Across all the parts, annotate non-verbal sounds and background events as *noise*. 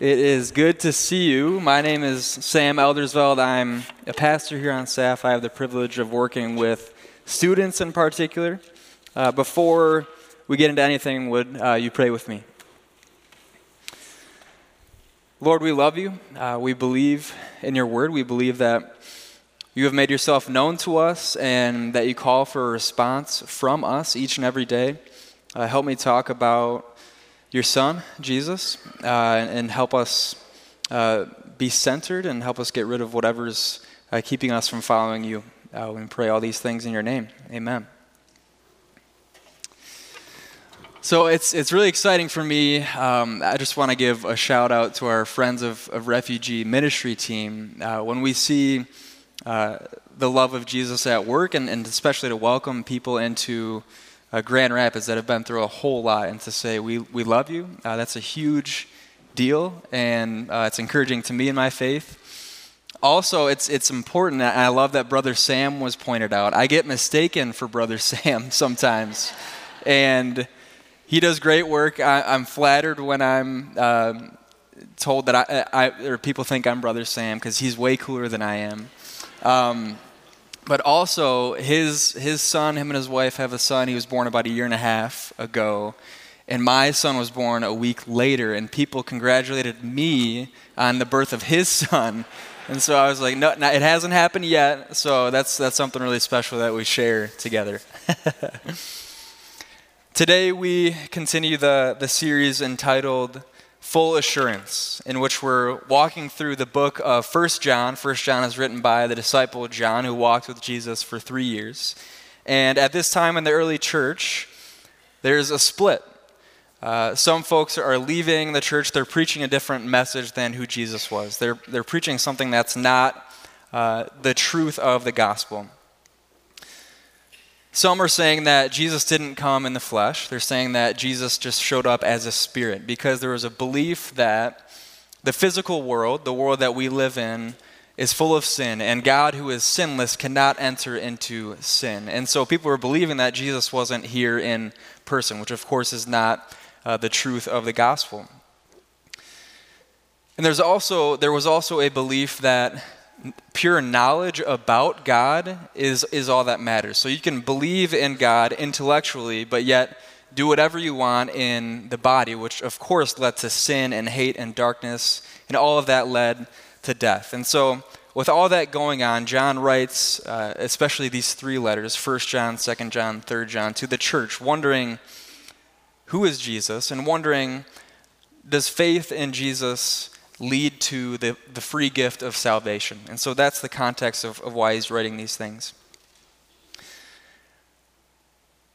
It is good to see you. My name is Sam Eldersveld. I'm a pastor here on staff. I have the privilege of working with students in particular. Uh, before we get into anything, would uh, you pray with me? Lord, we love you. Uh, we believe in your word. We believe that you have made yourself known to us and that you call for a response from us each and every day. Uh, help me talk about your Son, Jesus, uh, and help us uh, be centered and help us get rid of whatever's uh, keeping us from following you. Uh, we pray all these things in your name. Amen. So it's, it's really exciting for me. Um, I just want to give a shout out to our Friends of, of Refugee Ministry team. Uh, when we see uh, the love of Jesus at work, and, and especially to welcome people into uh, Grand Rapids that have been through a whole lot, and to say we, we love you, uh, that's a huge deal, and uh, it's encouraging to me in my faith. Also, it's, it's important, I love that Brother Sam was pointed out. I get mistaken for Brother *laughs* Sam sometimes, and he does great work. I, am flattered when I'm um, told that I, I, or people think I'm Brother Sam because he's way cooler than I am. Um, but also his his son, him and his wife have a son. He was born about a year and a half ago, and my son was born a week later. And people congratulated me on the birth of his *laughs* son. And so I was like, no, no it hasn't happened yet. So that's that's something really special that we share together. *laughs* Today we continue the the series entitled full assurance, in which we're walking through the book of First John. First John is written by the disciple John, who walked with Jesus for three years. And at this time in the early church, there's a split. Uh, some folks are leaving the church, they're preaching a different message than who Jesus was. They're, they're preaching something that's not uh, the truth of the gospel. Some are saying that Jesus didn't come in the flesh. They're saying that Jesus just showed up as a spirit because there was a belief that the physical world, the world that we live in, is full of sin, and God, who is sinless, cannot enter into sin. And so people were believing that Jesus wasn't here in person, which of course is not uh, the truth of the gospel. And there's also, there was also a belief that pure knowledge about God is, is all that matters. So you can believe in God intellectually, but yet do whatever you want in the body, which of course led to sin and hate and darkness, and all of that led to death. And so, with all that going on, John writes, uh, especially these three letters 1 John, 2 John, 3 John, to the church, wondering who is Jesus and wondering does faith in Jesus lead to the, the free gift of salvation. And so that's the context of, of why he's writing these things.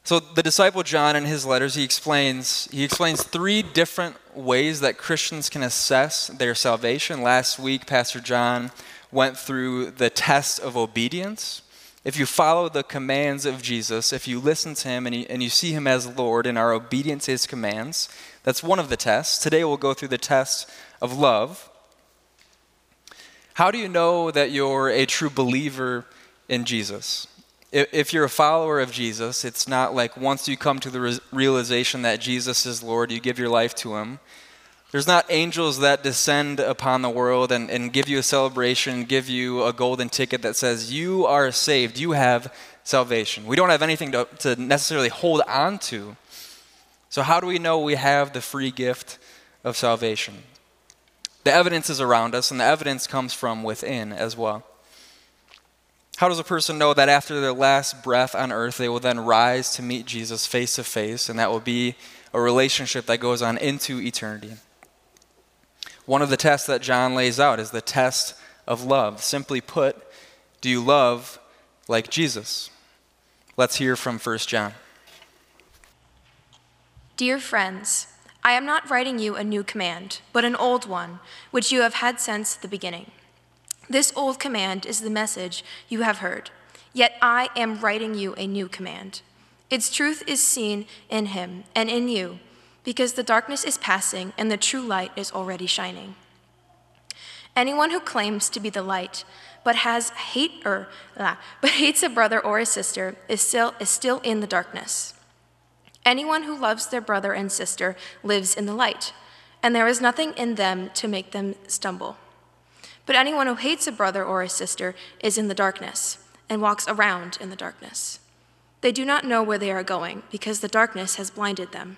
So the disciple John in his letters he explains he explains three different ways that Christians can assess their salvation. Last week Pastor John went through the test of obedience. If you follow the commands of Jesus, if you listen to him and you, and you see him as Lord and are obedient to his commands, that's one of the tests. Today we'll go through the test of love. How do you know that you're a true believer in Jesus? If you're a follower of Jesus, it's not like once you come to the realization that Jesus is Lord, you give your life to Him. There's not angels that descend upon the world and, and give you a celebration, give you a golden ticket that says, You are saved, you have salvation. We don't have anything to, to necessarily hold on to. So, how do we know we have the free gift of salvation? The evidence is around us, and the evidence comes from within as well. How does a person know that after their last breath on earth, they will then rise to meet Jesus face to face, and that will be a relationship that goes on into eternity? One of the tests that John lays out is the test of love. Simply put, do you love like Jesus? Let's hear from 1 John. Dear friends, I am not writing you a new command, but an old one, which you have had since the beginning. This old command is the message you have heard, yet I am writing you a new command. Its truth is seen in him and in you, because the darkness is passing and the true light is already shining. Anyone who claims to be the light but has hate or ah, but hates a brother or a sister is still is still in the darkness. Anyone who loves their brother and sister lives in the light, and there is nothing in them to make them stumble. But anyone who hates a brother or a sister is in the darkness and walks around in the darkness. They do not know where they are going because the darkness has blinded them.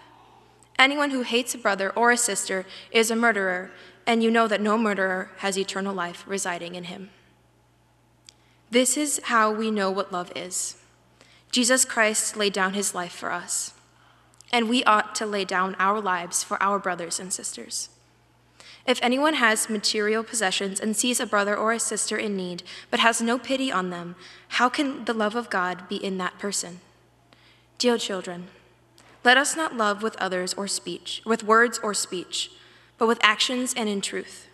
Anyone who hates a brother or a sister is a murderer, and you know that no murderer has eternal life residing in him. This is how we know what love is. Jesus Christ laid down his life for us and we ought to lay down our lives for our brothers and sisters. If anyone has material possessions and sees a brother or a sister in need, but has no pity on them, how can the love of God be in that person? Dear children, let us not love with others or speech, with words or speech, but with actions and in truth.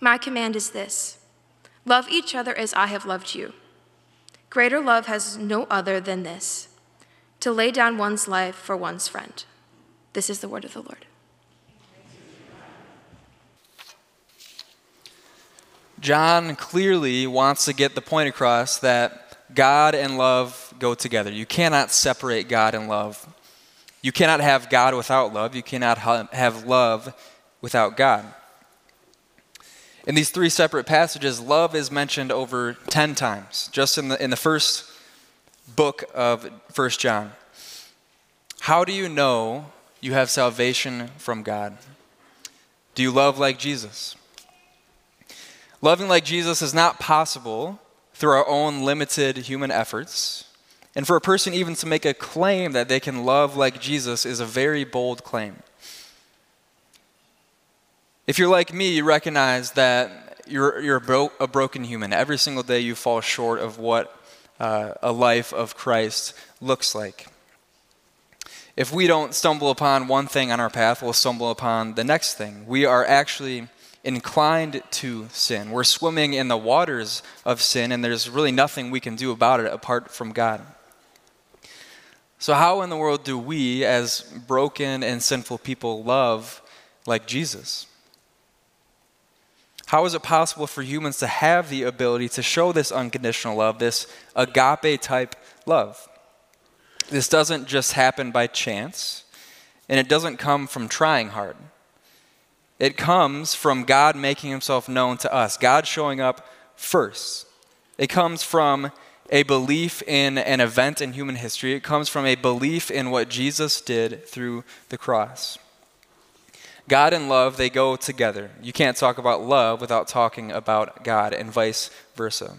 My command is this love each other as I have loved you. Greater love has no other than this to lay down one's life for one's friend. This is the word of the Lord. John clearly wants to get the point across that God and love go together. You cannot separate God and love. You cannot have God without love. You cannot have love without God. In these three separate passages, love is mentioned over 10 times, just in the, in the first book of First John. How do you know you have salvation from God? Do you love like Jesus? Loving like Jesus is not possible through our own limited human efforts. And for a person even to make a claim that they can love like Jesus is a very bold claim. If you're like me, you recognize that you're, you're a, bro- a broken human. Every single day you fall short of what uh, a life of Christ looks like. If we don't stumble upon one thing on our path, we'll stumble upon the next thing. We are actually inclined to sin. We're swimming in the waters of sin, and there's really nothing we can do about it apart from God. So, how in the world do we, as broken and sinful people, love like Jesus? How is it possible for humans to have the ability to show this unconditional love, this agape type love? This doesn't just happen by chance, and it doesn't come from trying hard. It comes from God making himself known to us, God showing up first. It comes from a belief in an event in human history, it comes from a belief in what Jesus did through the cross. God and love, they go together. You can't talk about love without talking about God, and vice versa.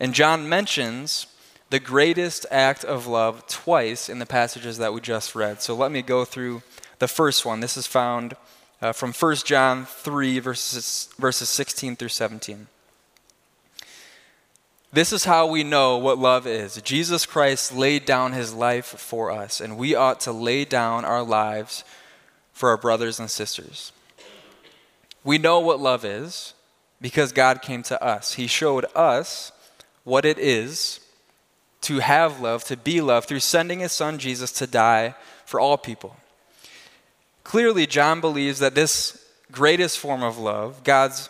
And John mentions the greatest act of love twice in the passages that we just read. So let me go through the first one. This is found uh, from 1 John 3, verses, verses 16 through 17. This is how we know what love is. Jesus Christ laid down his life for us, and we ought to lay down our lives for our brothers and sisters. We know what love is because God came to us. He showed us what it is to have love, to be loved, through sending his son Jesus to die for all people. Clearly, John believes that this greatest form of love, God's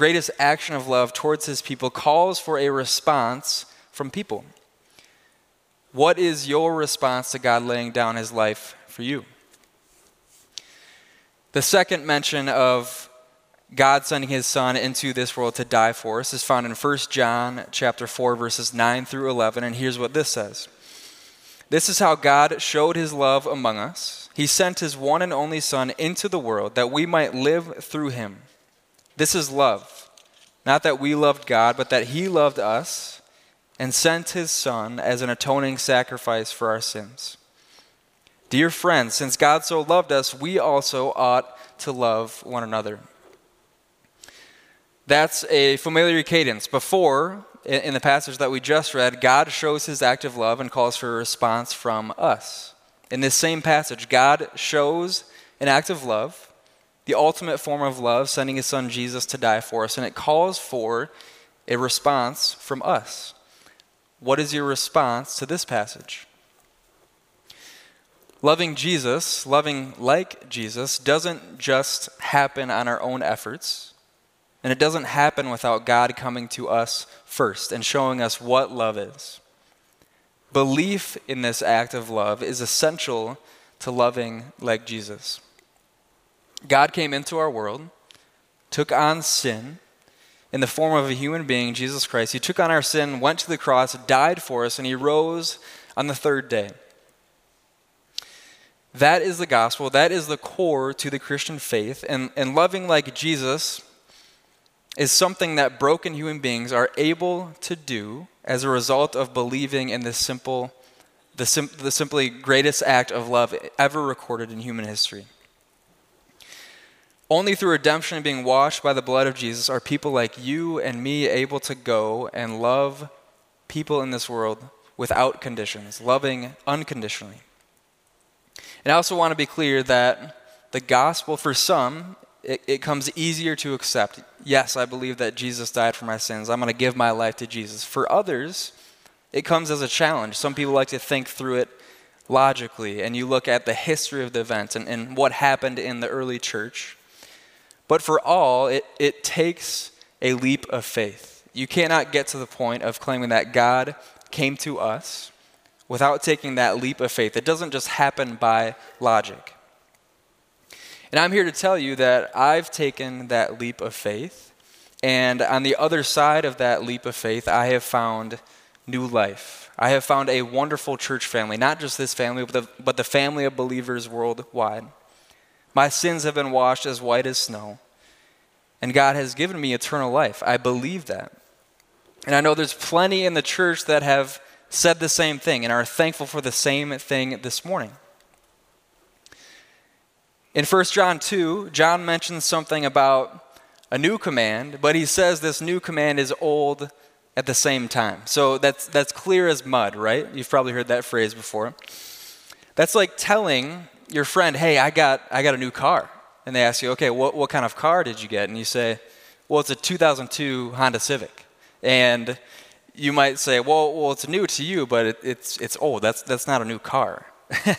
greatest action of love towards his people, calls for a response from people. What is your response to God laying down his life for you? The second mention of God sending his son into this world to die for us is found in 1 John chapter 4 verses 9 through 11 and here's what this says. This is how God showed his love among us. He sent his one and only son into the world that we might live through him. This is love. Not that we loved God, but that he loved us and sent his son as an atoning sacrifice for our sins. Dear friends, since God so loved us, we also ought to love one another. That's a familiar cadence. Before, in the passage that we just read, God shows his act of love and calls for a response from us. In this same passage, God shows an act of love. The ultimate form of love, sending his son Jesus to die for us, and it calls for a response from us. What is your response to this passage? Loving Jesus, loving like Jesus, doesn't just happen on our own efforts, and it doesn't happen without God coming to us first and showing us what love is. Belief in this act of love is essential to loving like Jesus. God came into our world, took on sin in the form of a human being, Jesus Christ. He took on our sin, went to the cross, died for us, and he rose on the third day. That is the gospel. That is the core to the Christian faith. And, and loving like Jesus is something that broken human beings are able to do as a result of believing in the simple, the, sim, the simply greatest act of love ever recorded in human history. Only through redemption and being washed by the blood of Jesus are people like you and me able to go and love people in this world without conditions, loving unconditionally. And I also want to be clear that the gospel, for some, it, it, comes easier to accept. Yes, I believe that Jesus died for my sins. I'm going to give my life to Jesus. For others, it comes as a challenge. Some people like to think through it logically, and you look at the history of the event and, and what happened in the early church. But for all, it, it takes a leap of faith. You cannot get to the point of claiming that God came to us without taking that leap of faith. It doesn't just happen by logic. And I'm here to tell you that I've taken that leap of faith, and on the other side of that leap of faith, I have found new life. I have found a wonderful church family, not just this family, but the, but the family of believers worldwide. My sins have been washed as white as snow, and God has given me eternal life. I believe that. And I know there's plenty in the church that have said the same thing and are thankful for the same thing this morning. In 1 John 2, John mentions something about a new command, but he says this new command is old at the same time. So that's, that's clear as mud, right? You've probably heard that phrase before. That's like telling your friend, hey, I got, I got a new car. And they ask you, okay, what, what kind of car did you get? And you say, well, it's a 2002 Honda Civic. And you might say, well, well it's new to you, but it, it's, it's old. That's, that's not a new car. *laughs*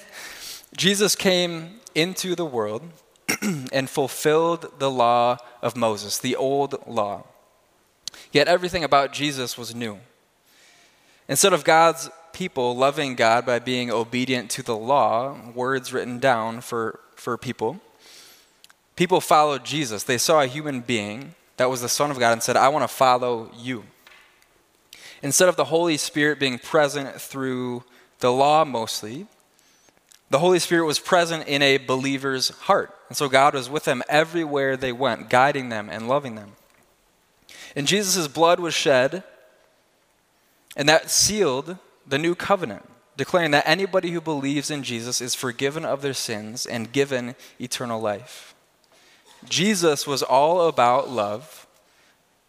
Jesus came into the world *clears throat* and fulfilled the law of Moses, the old law. Yet everything about Jesus was new. Instead of God's people loving God by being obedient to the law, words written down for, for people, people followed Jesus. They saw a human being that was the Son of God and said, I want to follow you. Instead of the Holy Spirit being present through the law mostly, the Holy Spirit was present in a believer's heart. And so God was with them everywhere they went, guiding them and loving them. And Jesus' blood was shed, and that sealed the new covenant, declaring that anybody who believes in Jesus is forgiven of their sins and given eternal life. Jesus was all about love,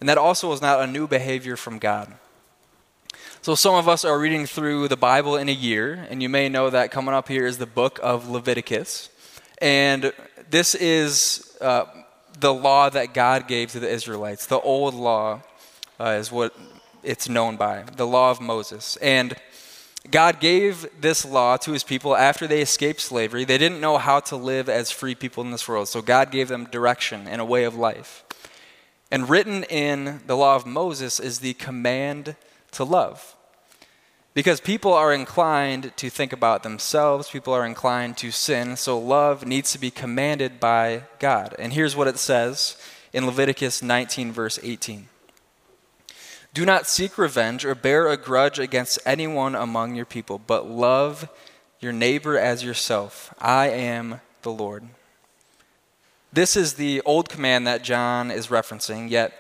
and that also was not a new behavior from God. So, some of us are reading through the Bible in a year, and you may know that coming up here is the book of Leviticus. And this is uh, the law that God gave to the Israelites. The old law uh, is what it's known by, the law of Moses. And God gave this law to his people after they escaped slavery. They didn't know how to live as free people in this world, so God gave them direction and a way of life. And written in the law of Moses is the command to love. Because people are inclined to think about themselves, people are inclined to sin, so love needs to be commanded by God. And here's what it says in Leviticus 19, verse 18 Do not seek revenge or bear a grudge against anyone among your people, but love your neighbor as yourself. I am the Lord. This is the old command that John is referencing, yet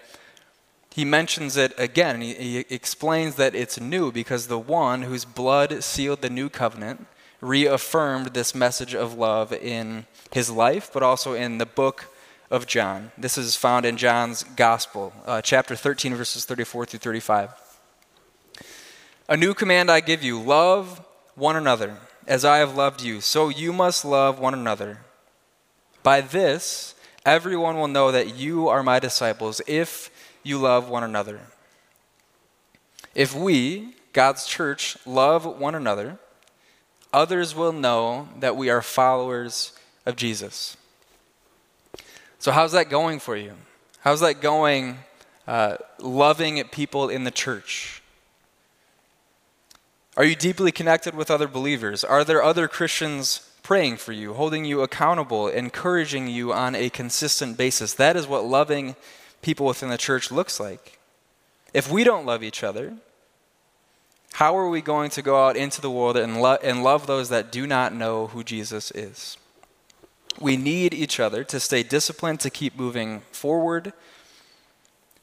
he mentions it again. He, he, explains that it's new because the one whose blood sealed the new covenant reaffirmed this message of love in his life, but also in the book of John. This is found in John's Gospel, uh, chapter 13, verses 34 through 35. A new command I give you love one another as I have loved you, so you must love one another. By this, Everyone will know that you are my disciples if you love one another. If we, God's church, love one another, others will know that we are followers of Jesus. So, how's that going for you? How's that going uh, loving people in the church? Are you deeply connected with other believers? Are there other Christians praying for you, holding you accountable, encouraging you on a consistent basis? That is what loving people within the church looks like. If we don't love each other, how are we going to go out into the world and, lo- and love those that do not know who Jesus is? We need each other to stay disciplined, to keep moving forward,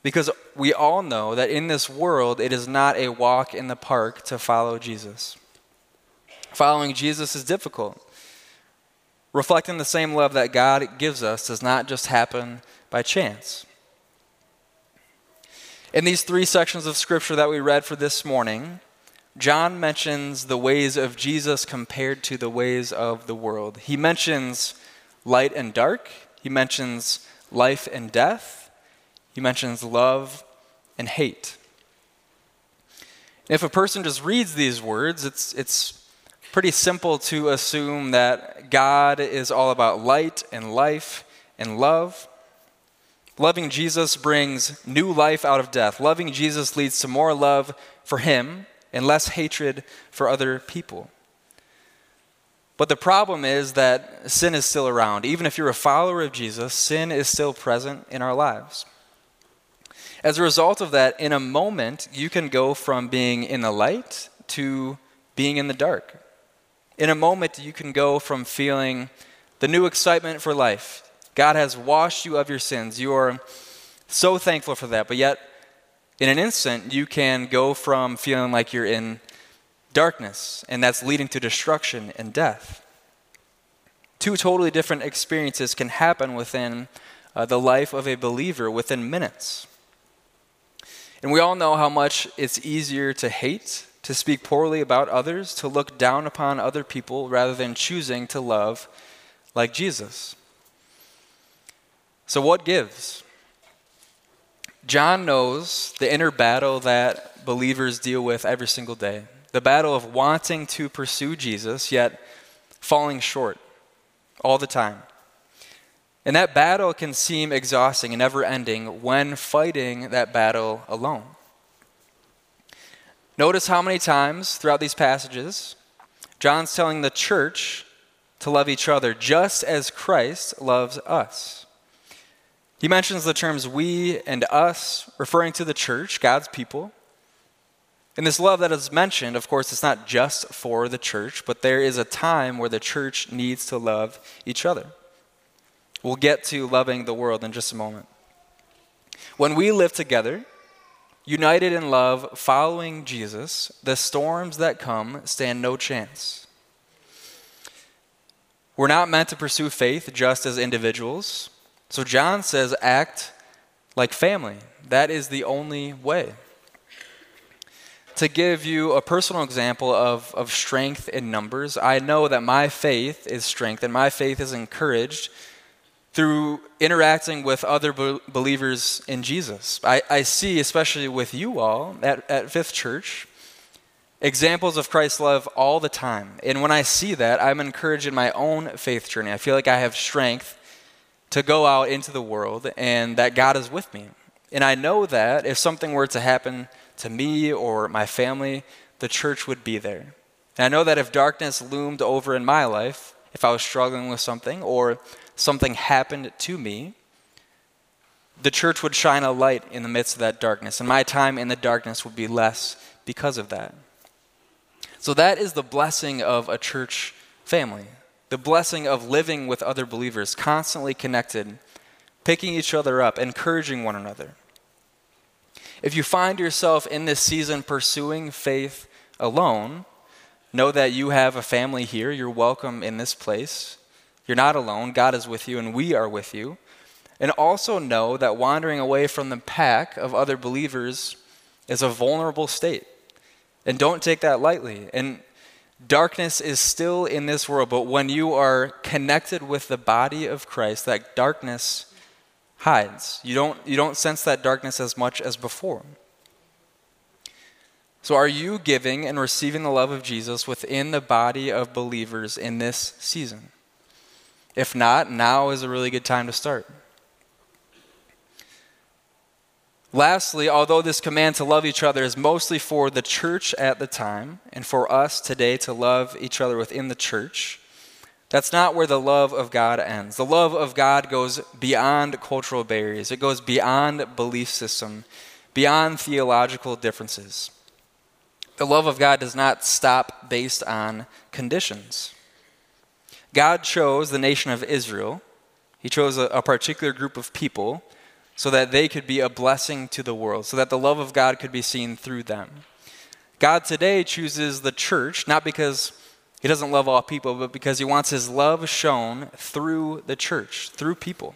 because we all know that in this world it is not a walk in the park to follow Jesus. Following Jesus is difficult. Reflecting the same love that God gives us does not just happen by chance. In these three sections of Scripture that we read for this morning, John mentions the ways of Jesus compared to the ways of the world. He mentions light and dark, he mentions life and death, he mentions love and hate. If a person just reads these words, it's, it's pretty simple to assume that God is all about light and life and love. Loving Jesus brings new life out of death. Loving Jesus leads to more love for Him and less hatred for other people. But the problem is that sin is still around. Even if you're a follower of Jesus, sin is still present in our lives. As a result of that, in a moment, you can go from being in the light to being in the dark. In a moment, you can go from feeling the new excitement for life. God has washed you of your sins. You are so thankful for that. But yet, in an instant, you can go from feeling like you're in darkness, and that's leading to destruction and death. Two totally different experiences can happen within uh, the life of a believer within minutes. And we all know how much it's easier to hate, to speak poorly about others, to look down upon other people rather than choosing to love like Jesus. So, what gives? John knows the inner battle that believers deal with every single day the battle of wanting to pursue Jesus, yet falling short all the time. And that battle can seem exhausting and never ending when fighting that battle alone. Notice how many times throughout these passages, John's telling the church to love each other just as Christ loves us. He mentions the terms we and us, referring to the church, God's people. And this love that is mentioned, of course, it's not just for the church, but there is a time where the church needs to love each other. We'll get to loving the world in just a moment. When we live together, united in love, following Jesus, the storms that come stand no chance. We're not meant to pursue faith just as individuals. So John says, act like family. That is the only way. To give you a personal example of, of strength in numbers, I know that my faith is strengthened, my faith is encouraged through interacting with other be- believers in Jesus. I, I see, especially with you all at, at Fifth Church, examples of Christ's love all the time. And when I see that, I'm encouraged in my own faith journey. I feel like I have strength to go out into the world and that God is with me. And I know that if something were to happen to me or my family, the church would be there. And I know that if darkness loomed over in my life, if I was struggling with something or something happened to me, the church would shine a light in the midst of that darkness. And my time in the darkness would be less because of that. So that is the blessing of a church family the blessing of living with other believers, constantly connected, picking each other up, encouraging one another. If you find yourself in this season pursuing faith alone, know that you have a family here. You're welcome in this place. You're not alone. God is with you, and we are with you. And also know that wandering away from the pack of other believers is a vulnerable state. And don't take that lightly. And Darkness is still in this world, but when you are connected with the body of Christ, that darkness hides. You don't, you don't sense that darkness as much as before. So, are you giving and receiving the love of Jesus within the body of believers in this season? If not, now is a really good time to start. Lastly, although this command to love each other is mostly for the church at the time and for us today to love each other within the church, that's not where the love of God ends. The love of God goes beyond cultural barriers, it goes beyond belief system, beyond theological differences. The love of God does not stop based on conditions. God chose the nation of Israel, He chose a, a particular group of people so that they could be a blessing to the world, so that the love of God could be seen through them. God today chooses the church, not because he doesn't love all people, but because he wants his love shown through the church, through people.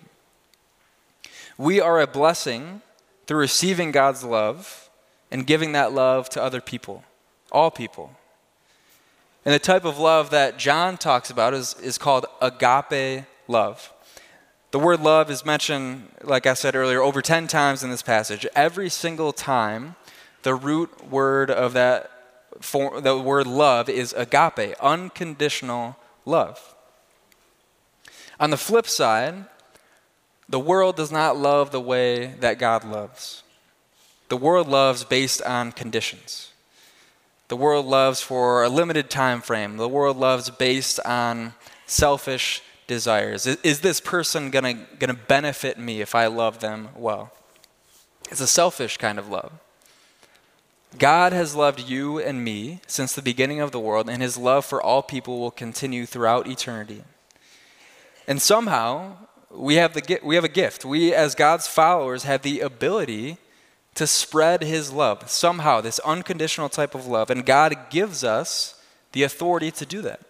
We are a blessing through receiving God's love and giving that love to other people, all people. And the type of love that John talks about is, is called agape love. The word love is mentioned, like I said earlier, over 10 times in this passage. Every single time, the root word of that, for, the word love is agape, unconditional love. On the flip side, the world does not love the way that God loves. The world loves based on conditions. The world loves for a limited time frame. The world loves based on selfish desires? Is, is this person going to benefit me if I love them well? It's a selfish kind of love. God has loved you and me since the beginning of the world, and his love for all people will continue throughout eternity. And somehow, we have, the, we have a gift. We, as God's followers, have the ability to spread his love. Somehow, this unconditional type of love. And God gives us the authority to do that.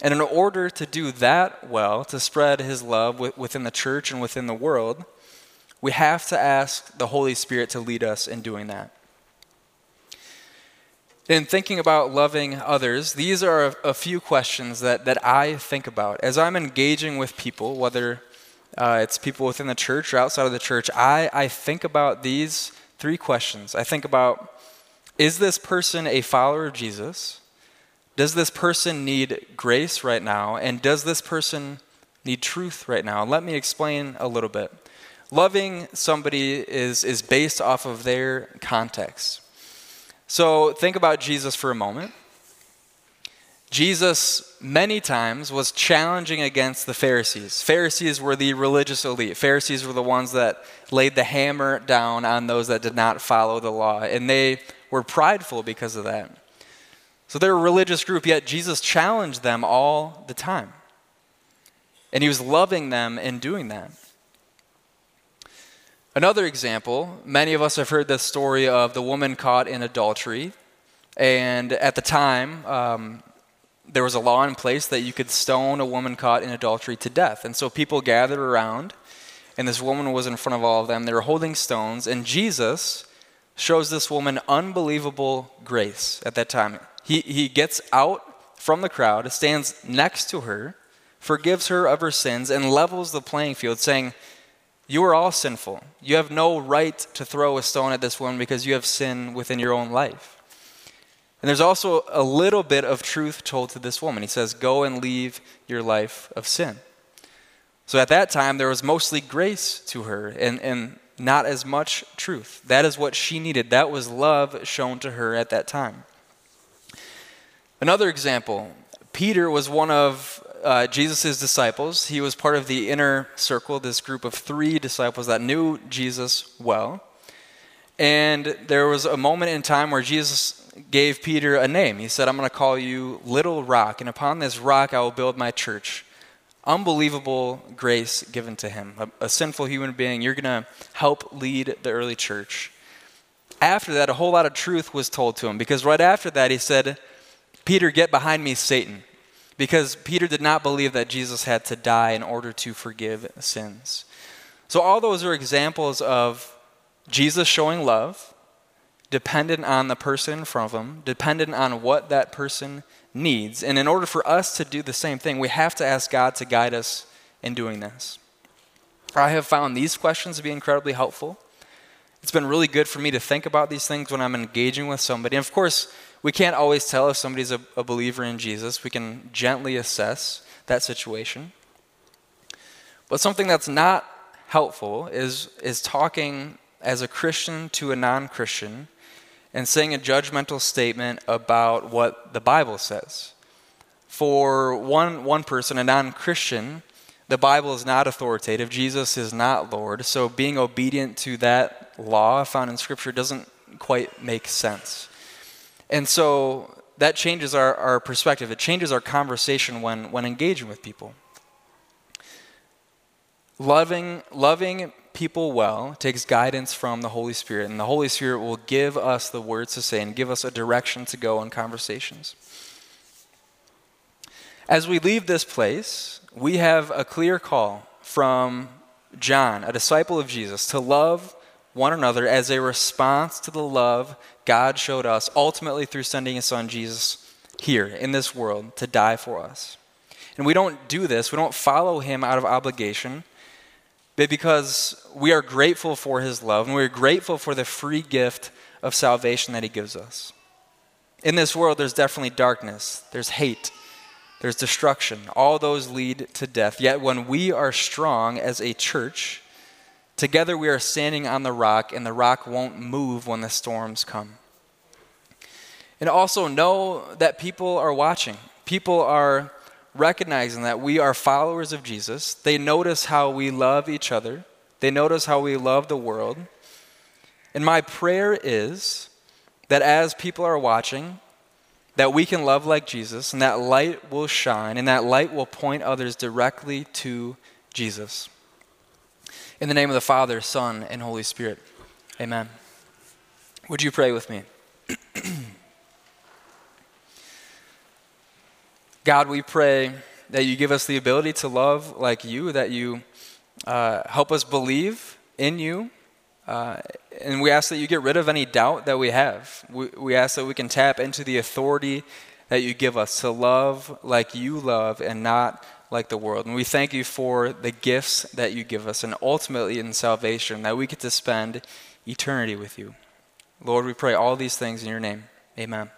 And in order to do that well, to spread his love within the church and within the world, we have to ask the Holy Spirit to lead us in doing that. In thinking about loving others, these are a, few questions that, that I think about. As I'm engaging with people, whether uh, it's people within the church or outside of the church, I, I think about these three questions. I think about is this person a follower of Jesus? Does this person need grace right now? And does this person need truth right now? Let me explain a little bit. Loving somebody is, is based off of their context. So think about Jesus for a moment. Jesus, many times, was challenging against the Pharisees. Pharisees were the religious elite. Pharisees were the ones that laid the hammer down on those that did not follow the law. And they were prideful because of that. So they're a religious group, yet Jesus challenged them all the time. And he was loving them in doing that. Another example many of us have heard the story of the woman caught in adultery. And at the time, um, there was a law in place that you could stone a woman caught in adultery to death. And so people gathered around, and this woman was in front of all of them. They were holding stones, and Jesus shows this woman unbelievable grace at that time. He, he gets out from the crowd, stands next to her, forgives her of her sins, and levels the playing field, saying, You are all sinful. You have no right to throw a stone at this woman because you have sin within your own life. And there's also a little bit of truth told to this woman. He says, Go and leave your life of sin. So at that time, there was mostly grace to her and, and not as much truth. That is what she needed. That was love shown to her at that time. Another example Peter was one of uh, Jesus' disciples. He was part of the inner circle, this group of three disciples that knew Jesus well. And there was a moment in time where Jesus gave Peter a name. He said, I'm going to call you Little Rock, and upon this rock I will build my church. Unbelievable grace given to him. A, a sinful human being, you're going to help lead the early church. After that, a whole lot of truth was told to him because right after that, he said, Peter, get behind me, Satan. Because Peter did not believe that Jesus had to die in order to forgive sins. So, all those are examples of Jesus showing love, dependent on the person in front of him, dependent on what that person needs. And in order for us to do the same thing, we have to ask God to guide us in doing this. I have found these questions to be incredibly helpful. It's been really good for me to think about these things when I'm engaging with somebody. And of course, we can't always tell if somebody's a, a believer in Jesus. We can gently assess that situation. But something that's not helpful is, is talking as a Christian to a non Christian and saying a judgmental statement about what the Bible says. For one, one person, a non Christian, the Bible is not authoritative. Jesus is not Lord. So being obedient to that law found in Scripture doesn't quite make sense. And so that changes our, our perspective. It changes our conversation when, when engaging with people. Loving, loving people well takes guidance from the Holy Spirit, and the Holy Spirit will give us the words to say and give us a direction to go in conversations. As we leave this place, we have a clear call from John, a disciple of Jesus, to love one another as a response to the love God showed us, ultimately through sending his son Jesus here in this world to die for us. And we don't do this, we don't follow him out of obligation, but because we are grateful for his love and we're grateful for the free gift of salvation that he gives us. In this world, there's definitely darkness, there's hate, there's destruction. All those lead to death. Yet when we are strong as a church, together we are standing on the rock, and the rock won't move when the storms come. And also know that people are watching. People are recognizing that we are followers of Jesus. They notice how we love each other, they notice how we love the world. And my prayer is that as people are watching, that we can love like Jesus, and that light will shine, and that light will point others directly to Jesus. In the name of the Father, Son, and Holy Spirit, amen. Would you pray with me? *clears throat* God, we pray that you give us the ability to love like you, that you uh, help us believe in you uh, and we ask that you get rid of any doubt that we have. We, we ask that we can tap into the authority that you give us to love like you love and not like the world. And we thank you for the gifts that you give us and ultimately in salvation that we get to spend eternity with you. Lord, we pray all these things in your name. Amen.